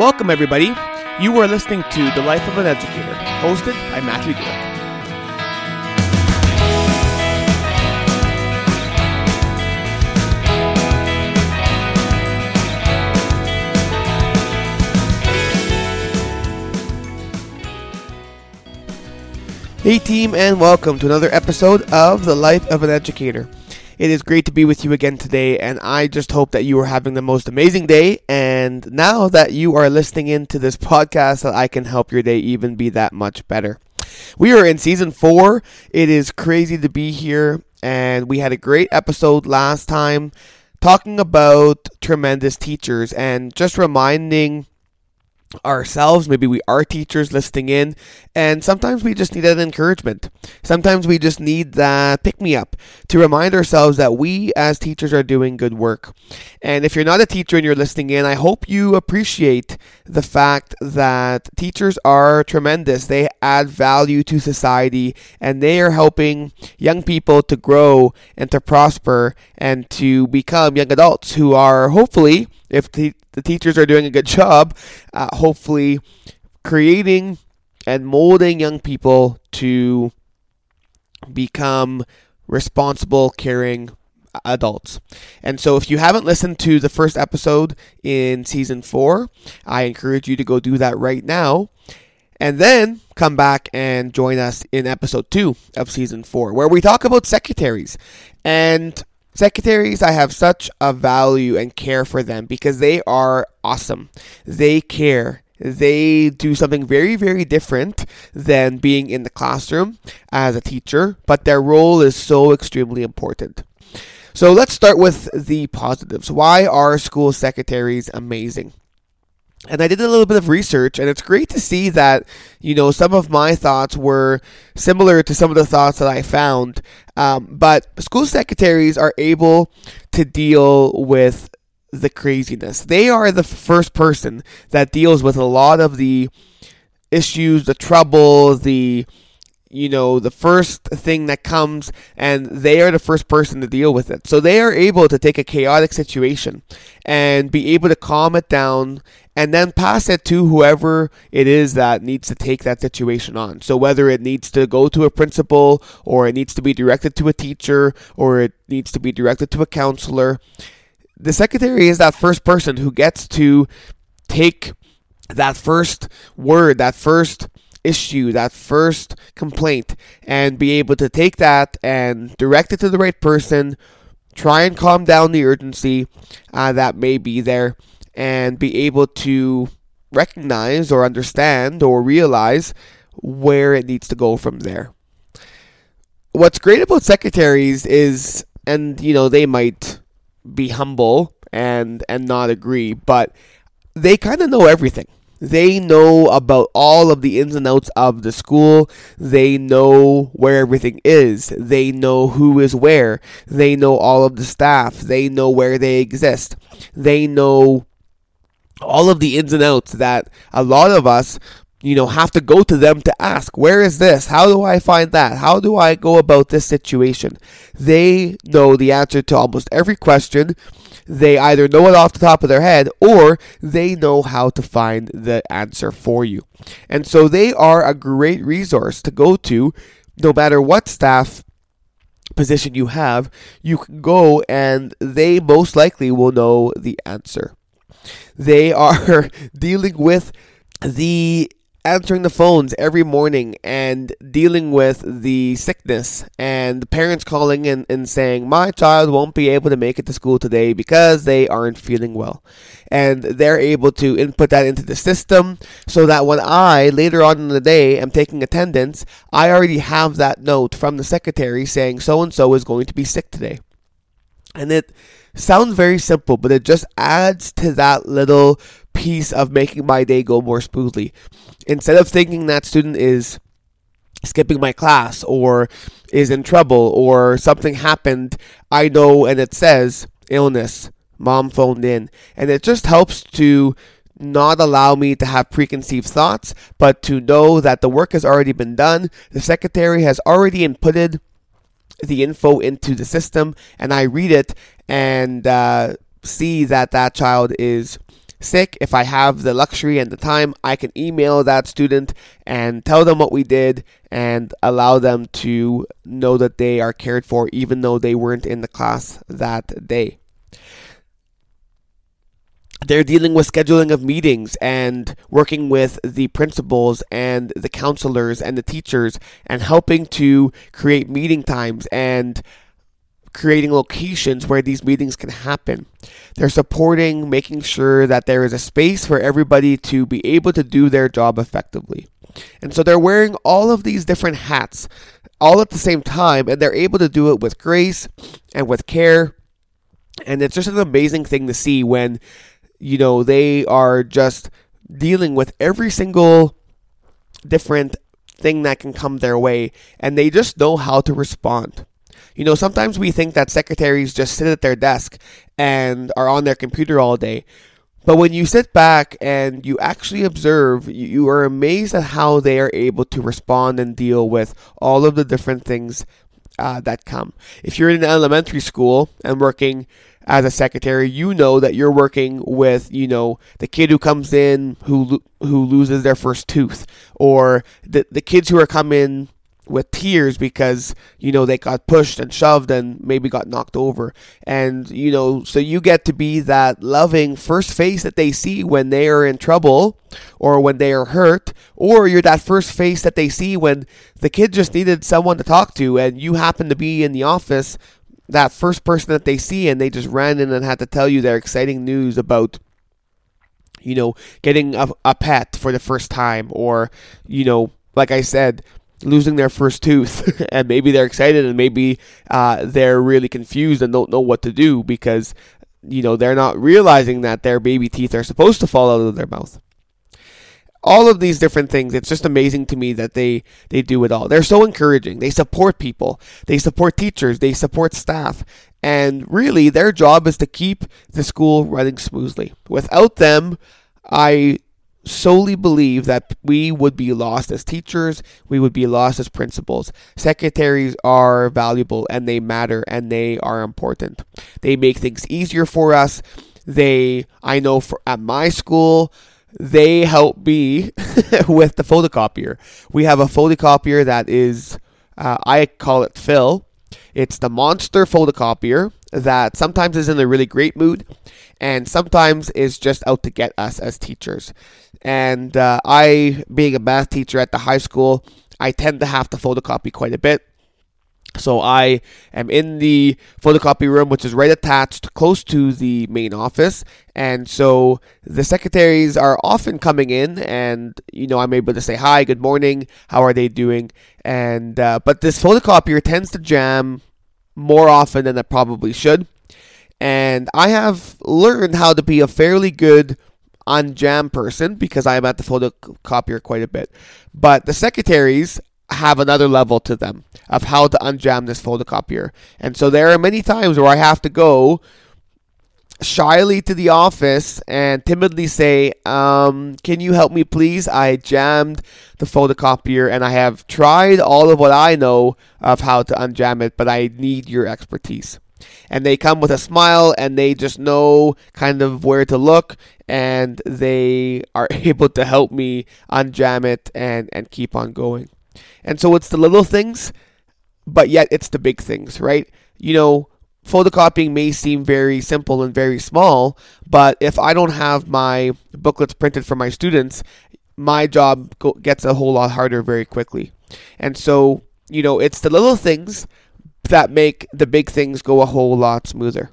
Welcome, everybody. You are listening to The Life of an Educator, hosted by Mathew Gillick. Hey, team, and welcome to another episode of The Life of an Educator. It is great to be with you again today, and I just hope that you are having the most amazing day. And now that you are listening into this podcast, that I can help your day even be that much better. We are in season four. It is crazy to be here, and we had a great episode last time talking about tremendous teachers and just reminding ourselves, maybe we are teachers listening in, and sometimes we just need that encouragement. Sometimes we just need that pick me up to remind ourselves that we as teachers are doing good work. And if you're not a teacher and you're listening in, I hope you appreciate the fact that teachers are tremendous. They add value to society and they are helping young people to grow and to prosper and to become young adults who are hopefully if the, the teachers are doing a good job, uh, hopefully creating and molding young people to become responsible, caring adults. And so, if you haven't listened to the first episode in season four, I encourage you to go do that right now. And then come back and join us in episode two of season four, where we talk about secretaries. And Secretaries, I have such a value and care for them because they are awesome. They care. They do something very, very different than being in the classroom as a teacher, but their role is so extremely important. So let's start with the positives. Why are school secretaries amazing? And I did a little bit of research, and it's great to see that you know some of my thoughts were similar to some of the thoughts that I found. Um, but school secretaries are able to deal with the craziness. They are the first person that deals with a lot of the issues, the trouble, the you know, the first thing that comes and they are the first person to deal with it. So they are able to take a chaotic situation and be able to calm it down and then pass it to whoever it is that needs to take that situation on. So whether it needs to go to a principal or it needs to be directed to a teacher or it needs to be directed to a counselor, the secretary is that first person who gets to take that first word, that first issue, that first complaint, and be able to take that and direct it to the right person, try and calm down the urgency uh, that may be there, and be able to recognize or understand or realize where it needs to go from there. What's great about secretaries is, and you know, they might be humble and and not agree, but they kind of know everything they know about all of the ins and outs of the school. They know where everything is. They know who is where. They know all of the staff. They know where they exist. They know all of the ins and outs that a lot of us you know have to go to them to ask where is this how do i find that how do i go about this situation they know the answer to almost every question they either know it off the top of their head or they know how to find the answer for you. And so they are a great resource to go to no matter what staff position you have. You can go and they most likely will know the answer. They are dealing with the answering the phones every morning and dealing with the sickness and the parents calling in and saying my child won't be able to make it to school today because they aren't feeling well and they're able to input that into the system so that when I later on in the day am taking attendance I already have that note from the secretary saying so and so is going to be sick today and it sounds very simple but it just adds to that little piece of making my day go more smoothly. Instead of thinking that student is skipping my class or is in trouble or something happened, I know and it says illness, mom phoned in. And it just helps to not allow me to have preconceived thoughts, but to know that the work has already been done. The secretary has already inputted the info into the system, and I read it and uh, see that that child is sick, if I have the luxury and the time, I can email that student and tell them what we did and allow them to know that they are cared for even though they weren't in the class that day. They're dealing with scheduling of meetings and working with the principals and the counselors and the teachers and helping to create meeting times and creating locations where these meetings can happen. They're supporting making sure that there is a space for everybody to be able to do their job effectively. And so they're wearing all of these different hats all at the same time, and they're able to do it with grace and with care. And it's just an amazing thing to see when, you know, they are just dealing with every single different thing that can come their way, and they just know how to respond. You know, sometimes we think that secretaries just sit at their desk and are on their computer all day. But when you sit back and you actually observe, you are amazed at how they are able to respond and deal with all of the different things uh, that come. If you're in an elementary school and working as a secretary, you know that you're working with, you know, the kid who comes in who who loses their first tooth, or the the kids who are coming with tears because you know they got pushed and shoved and maybe got knocked over. And you know so you get to be that loving first face that they see when they are in trouble or when they are hurt or you're that first face that they see when the kid just needed someone to talk to and you happen to be in the office that first person that they see and they just ran in and had to tell you their exciting news about you know getting a, a pet for the first time or you know like i said losing their first tooth, and maybe they're excited, and maybe uh, they're really confused and don't know what to do because you know they're not realizing that their baby teeth are supposed to fall out of their mouth. All of these different things, it's just amazing to me that they they do it all. They're so encouraging. They support people. They support teachers. They support staff. And really, their job is to keep the school running smoothly. Without them, I solely believe that we would be lost as teachers, we would be lost as principals. Secretaries are valuable and they matter and they are important. They make things easier for us. They, I know for at my school, they help me with the photocopier. We have a photocopier that is, uh, I call it Phil. It's the monster photocopier that sometimes is in a really great mood and sometimes is just out to get us as teachers. And uh, I, being a math teacher at the high school, I tend to have to photocopy quite a bit. So I am in the photocopy room, which is right attached close to the main office. And so the secretaries are often coming in, and you know I'm able to say hi, good morning, how are they doing? And uh, but this photocopier tends to jam more often than it probably should. And I have learned how to be a fairly good on jam person because I am at the photocopier quite a bit. But the secretaries have another level to them of how to unjam this photocopier. And so there are many times where I have to go shyly to the office and timidly say, um, Can you help me, please? I jammed the photocopier and I have tried all of what I know of how to unjam it, but I need your expertise. And they come with a smile and they just know kind of where to look and they are able to help me unjam it and, and keep on going. And so it's the little things, but yet it's the big things, right? You know, photocopying may seem very simple and very small, but if I don't have my booklets printed for my students, my job go- gets a whole lot harder very quickly. And so, you know, it's the little things that make the big things go a whole lot smoother.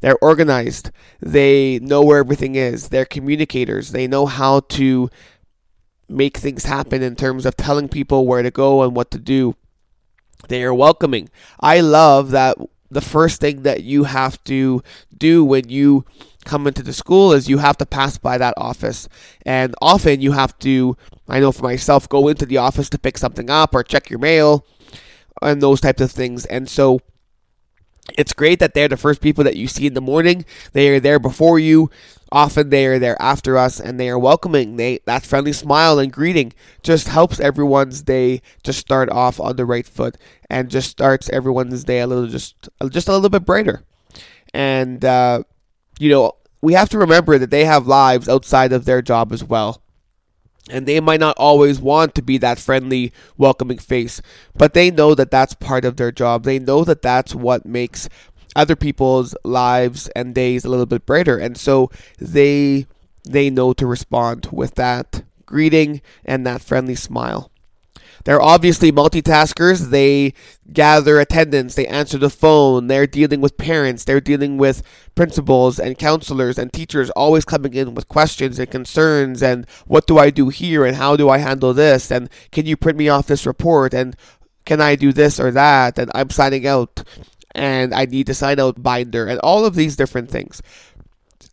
They're organized. They know where everything is. They're communicators. They know how to make things happen in terms of telling people where to go and what to do. They are welcoming. I love that the first thing that you have to do when you come into the school is you have to pass by that office. And often you have to, I know for myself, go into the office to pick something up or check your mail and those types of things. And so it's great that they're the first people that you see in the morning. They are there before you. Often they are there after us, and they are welcoming. They that friendly smile and greeting just helps everyone's day just start off on the right foot, and just starts everyone's day a little just just a little bit brighter. And uh, you know, we have to remember that they have lives outside of their job as well. And they might not always want to be that friendly, welcoming face, but they know that that's part of their job. They know that that's what makes other people's lives and days a little bit brighter. And so they they know to respond with that greeting and that friendly smile. They're obviously multitaskers. They gather attendance, they answer the phone, they're dealing with parents, they're dealing with principals and counselors and teachers always coming in with questions and concerns and what do I do here? And how do I handle this? And can you print me off this report? And can I do this or that? And I'm signing out. And I need to sign out binder. And all of these different things.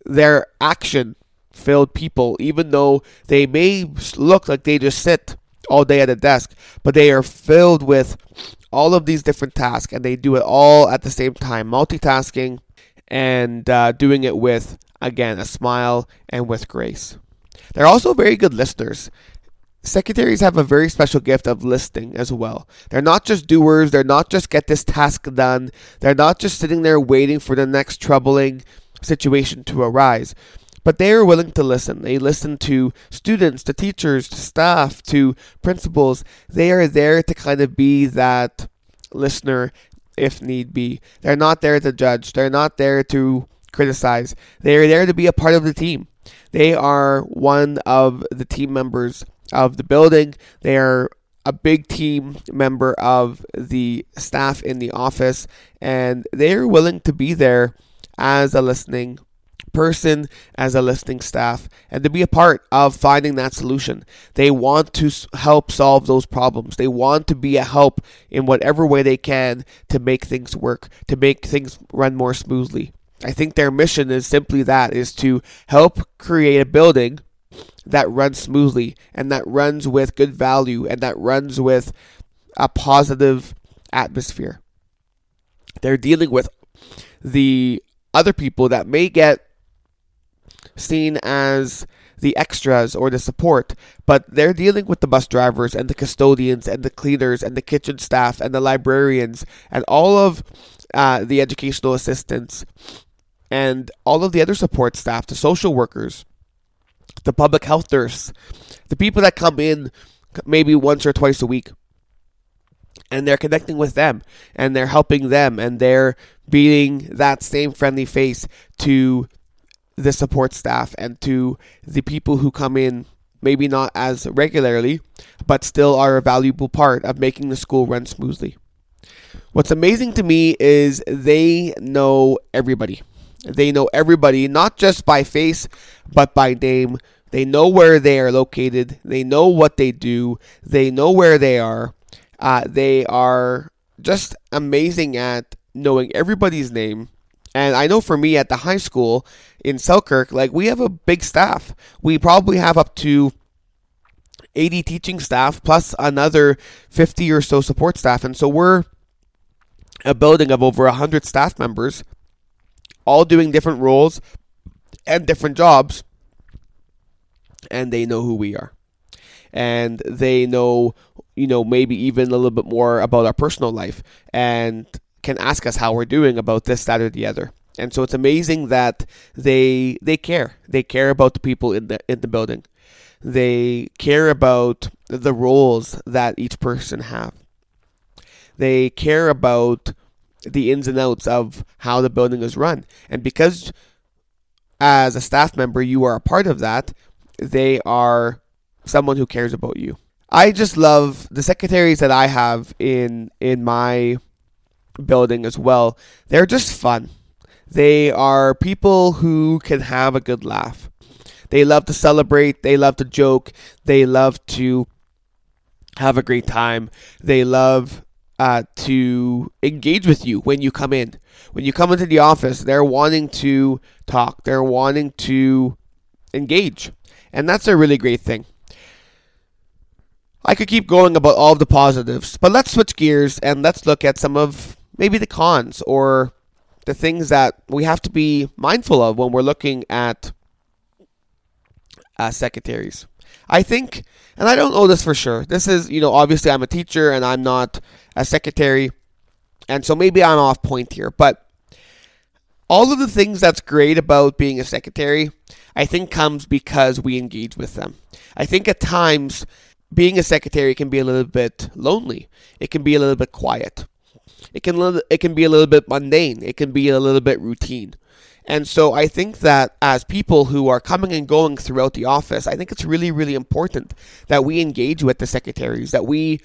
Their action filled people, even though they may look like they just sit all day at a desk, but they are filled with all of these different tasks and they do it all at the same time, multitasking and uh, doing it with, again, a smile and with grace. They're also very good listeners. Secretaries have a very special gift of listening as well. They're not just doers, they're not just get this task done, they're not just sitting there waiting for the next troubling situation to arise but they are willing to listen. They listen to students, to teachers, to staff, to principals. They are there to kind of be that listener if need be. They're not there to judge, they're not there to criticize. They are there to be a part of the team. They are one of the team members of the building. They are a big team member of the staff in the office, and they're willing to be there as a listening person as a listening staff and to be a part of finding that solution. They want to help solve those problems. They want to be a help in whatever way they can to make things work, to make things run more smoothly. I think their mission is simply that is to help create a building that runs smoothly and that runs with good value and that runs with a positive atmosphere. They're dealing with the other people that may get seen as the extras or the support, but they're dealing with the bus drivers and the custodians and the cleaners and the kitchen staff and the librarians and all of uh, the educational assistants and all of the other support staff, the social workers, the public health nurse, the people that come in maybe once or twice a week. And they're connecting with them and they're helping them and they're being that same friendly face to the support staff and to the people who come in maybe not as regularly, but still are a valuable part of making the school run smoothly. What's amazing to me is they know everybody. They know everybody, not just by face, but by name. They know where they are located. They know what they do. They know where they are. Uh, they are just amazing at knowing everybody's name and I know for me at the high school in Selkirk, like we have a big staff. We probably have up to 80 teaching staff plus another 50 or so support staff. And so we're a building of over 100 staff members, all doing different roles and different jobs. And they know who we are. And they know, you know, maybe even a little bit more about our personal life. And can ask us how we're doing about this, that, or the other. And so it's amazing that they they care. They care about the people in the in the building. They care about the roles that each person have. They care about the ins and outs of how the building is run. And because as a staff member you are a part of that, they are someone who cares about you. I just love the secretaries that I have in in my building as well. They're just fun. They are people who can have a good laugh. They love to celebrate, they love to joke, they love to have a great time. They love uh, to engage with you when you come in. When you come into the office, they're wanting to talk, they're wanting to engage. And that's a really great thing. I could keep going about all of the positives, but let's switch gears and let's look at some of maybe the cons or the things that we have to be mindful of when we're looking at uh, secretaries. I think, and I don't know this for sure. This is, you know, obviously I'm a teacher and I'm not a secretary, and so maybe I'm off point here, but all of the things that's great about being a secretary, I think comes because we engage with them. I think at times being a secretary can be a little bit lonely. It can be a little bit quiet. It can it can be a little bit mundane. It can be a little bit routine. And so I think that as people who are coming and going throughout the office, I think it's really, really important that we engage with the secretaries, that we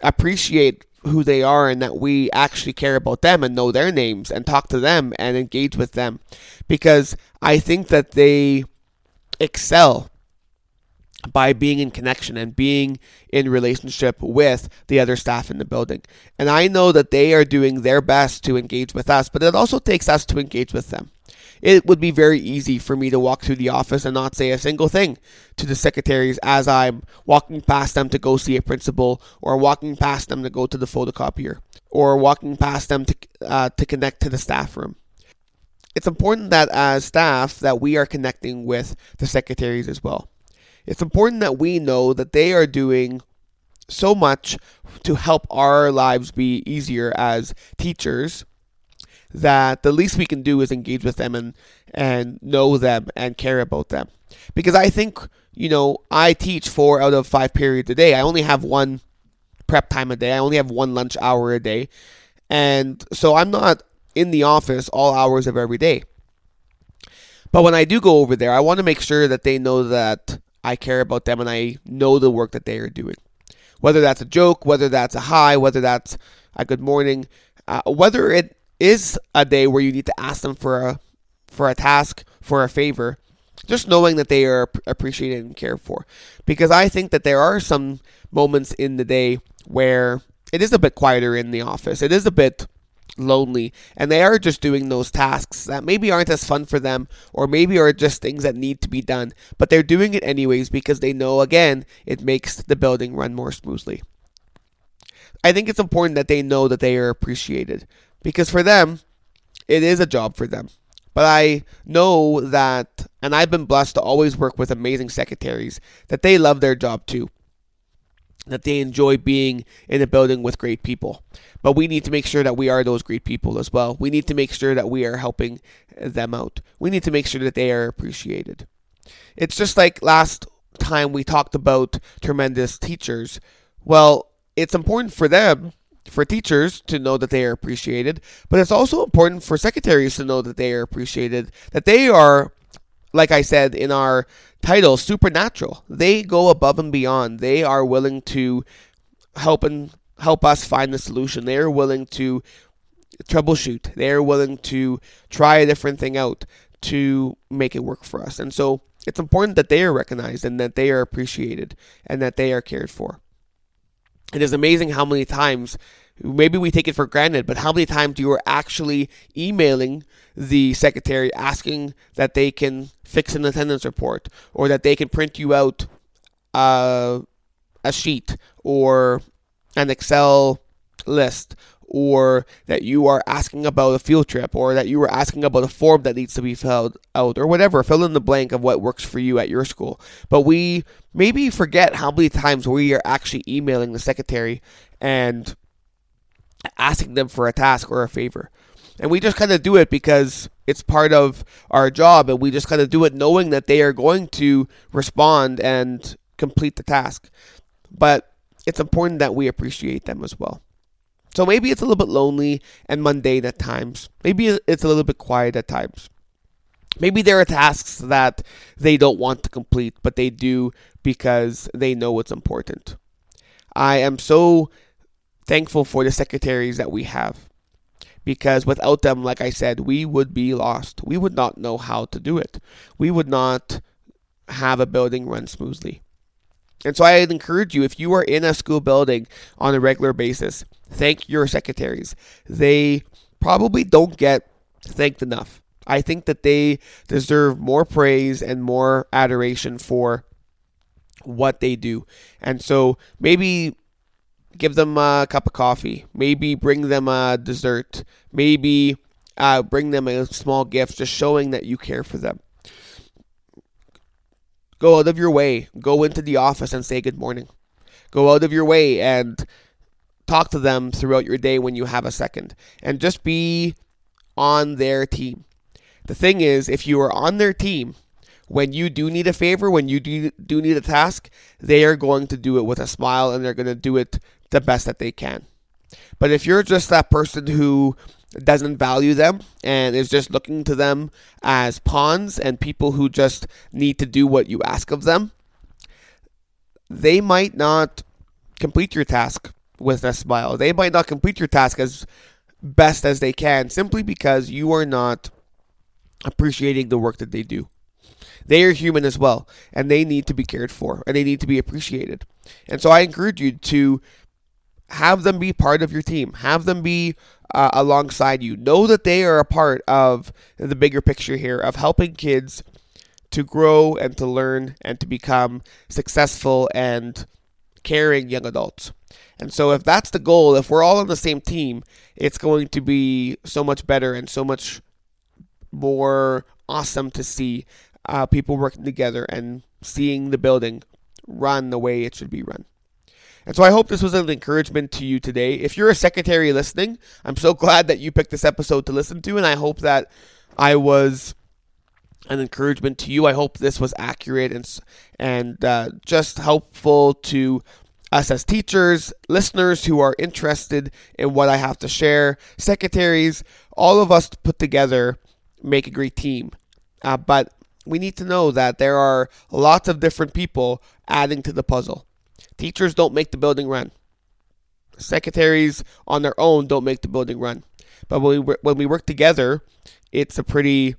appreciate who they are and that we actually care about them and know their names and talk to them and engage with them because I think that they excel by being in connection and being in relationship with the other staff in the building. And I know that they are doing their best to engage with us, but it also takes us to engage with them. It would be very easy for me to walk through the office and not say a single thing to the secretaries as I'm walking past them to go see a principal or walking past them to go to the photocopier or walking past them to, uh, to connect to the staff room it's important that as staff that we are connecting with the secretaries as well it's important that we know that they are doing so much to help our lives be easier as teachers that the least we can do is engage with them and and know them and care about them. Because I think, you know, I teach 4 out of 5 periods a day. I only have one prep time a day. I only have one lunch hour a day. And so I'm not in the office all hours of every day. But when I do go over there, I want to make sure that they know that I care about them and I know the work that they are doing. Whether that's a joke, whether that's a hi, whether that's a good morning, uh, whether it is a day where you need to ask them for a for a task, for a favor, just knowing that they are appreciated and cared for. Because I think that there are some moments in the day where it is a bit quieter in the office. It is a bit lonely and they are just doing those tasks that maybe aren't as fun for them or maybe are just things that need to be done but they're doing it anyways because they know again it makes the building run more smoothly i think it's important that they know that they are appreciated because for them it is a job for them but i know that and i've been blessed to always work with amazing secretaries that they love their job too that they enjoy being in a building with great people. But we need to make sure that we are those great people as well. We need to make sure that we are helping them out. We need to make sure that they are appreciated. It's just like last time we talked about tremendous teachers. Well, it's important for them, for teachers, to know that they are appreciated, but it's also important for secretaries to know that they are appreciated, that they are like I said in our title, supernatural. They go above and beyond. They are willing to help and help us find the solution. They are willing to troubleshoot. They are willing to try a different thing out to make it work for us. And so it's important that they are recognized and that they are appreciated and that they are cared for. It is amazing how many times maybe we take it for granted, but how many times you are actually emailing the secretary asking that they can fix an attendance report or that they can print you out uh, a sheet or an Excel list or that you are asking about a field trip or that you are asking about a form that needs to be filled out or whatever fill in the blank of what works for you at your school but we maybe forget how many times we are actually emailing the secretary and asking them for a task or a favor. And we just kind of do it because it's part of our job, and we just kind of do it knowing that they are going to respond and complete the task. But it's important that we appreciate them as well. So maybe it's a little bit lonely and mundane at times. Maybe it's a little bit quiet at times. Maybe there are tasks that they don't want to complete, but they do because they know it's important. I am so thankful for the secretaries that we have. Because without them, like I said, we would be lost. We would not know how to do it. We would not have a building run smoothly. And so I'd encourage you, if you are in a school building on a regular basis, thank your secretaries. They probably don't get thanked enough. I think that they deserve more praise and more adoration for what they do. And so maybe give them a cup of coffee, maybe bring them a dessert, maybe uh, bring them a small gift, just showing that you care for them. Go out of your way, go into the office and say good morning. Go out of your way and talk to them throughout your day when you have a second, and just be on their team. The thing is, if you are on their team, when you do need a favor, when you do, do need a task, they are going to do it with a smile and they're going to do it the best that they can. But if you're just that person who doesn't value them and is just looking to them as pawns and people who just need to do what you ask of them, they might not complete your task with a smile. They might not complete your task as best as they can simply because you are not appreciating the work that they do. They are human as well, and they need to be cared for and they need to be appreciated. And so I encourage you to have them be part of your team, have them be uh, alongside you. Know that they are a part of the bigger picture here of helping kids to grow and to learn and to become successful and caring young adults. And so, if that's the goal, if we're all on the same team, it's going to be so much better and so much more awesome to see uh, people working together and seeing the building run the way it should be run. And so I hope this was an encouragement to you today. If you're a secretary listening, I'm so glad that you picked this episode to listen to, and I hope that I was an encouragement to you. I hope this was accurate and and uh, just helpful to us as teachers, listeners who are interested in what I have to share, secretaries, all of us put together make a great team. Uh, but we need to know that there are lots of different people adding to the puzzle. Teachers don't make the building run. Secretaries on their own don't make the building run. But when we, when we work together, it's a pretty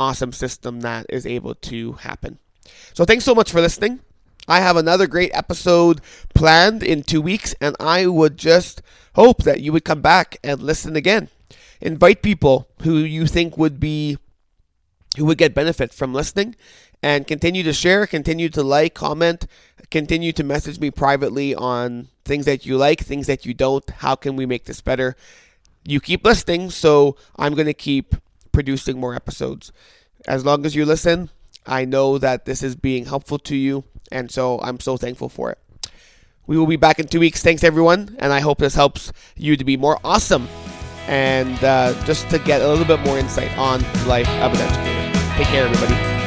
awesome system that is able to happen. So thanks so much for listening. I have another great episode planned in two weeks, and I would just hope that you would come back and listen again. Invite people who you think would be who would get benefit from listening and continue to share, continue to like, comment, continue to message me privately on things that you like, things that you don't. How can we make this better? You keep listening, so I'm going to keep producing more episodes. As long as you listen, I know that this is being helpful to you, and so I'm so thankful for it. We will be back in two weeks. Thanks, everyone, and I hope this helps you to be more awesome and uh, just to get a little bit more insight on life of an educator. Take care, everybody.